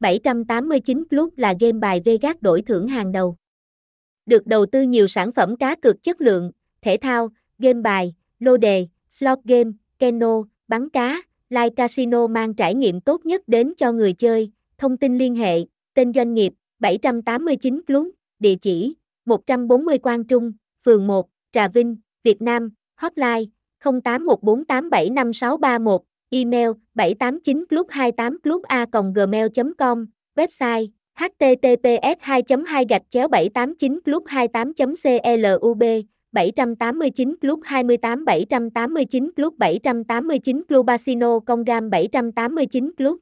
789 Club là game bài Vegas đổi thưởng hàng đầu. Được đầu tư nhiều sản phẩm cá cược chất lượng, thể thao, game bài, lô đề, slot game, keno, bắn cá, live casino mang trải nghiệm tốt nhất đến cho người chơi. Thông tin liên hệ, tên doanh nghiệp, 789 Club, địa chỉ, 140 Quang Trung, phường 1, Trà Vinh, Việt Nam, hotline, 0814875631, email 789club28club a gmail.com, website https 2 2 gạch chéo 789 club 28 club 789 club 28 789 club 789 club Basino Congam 789 club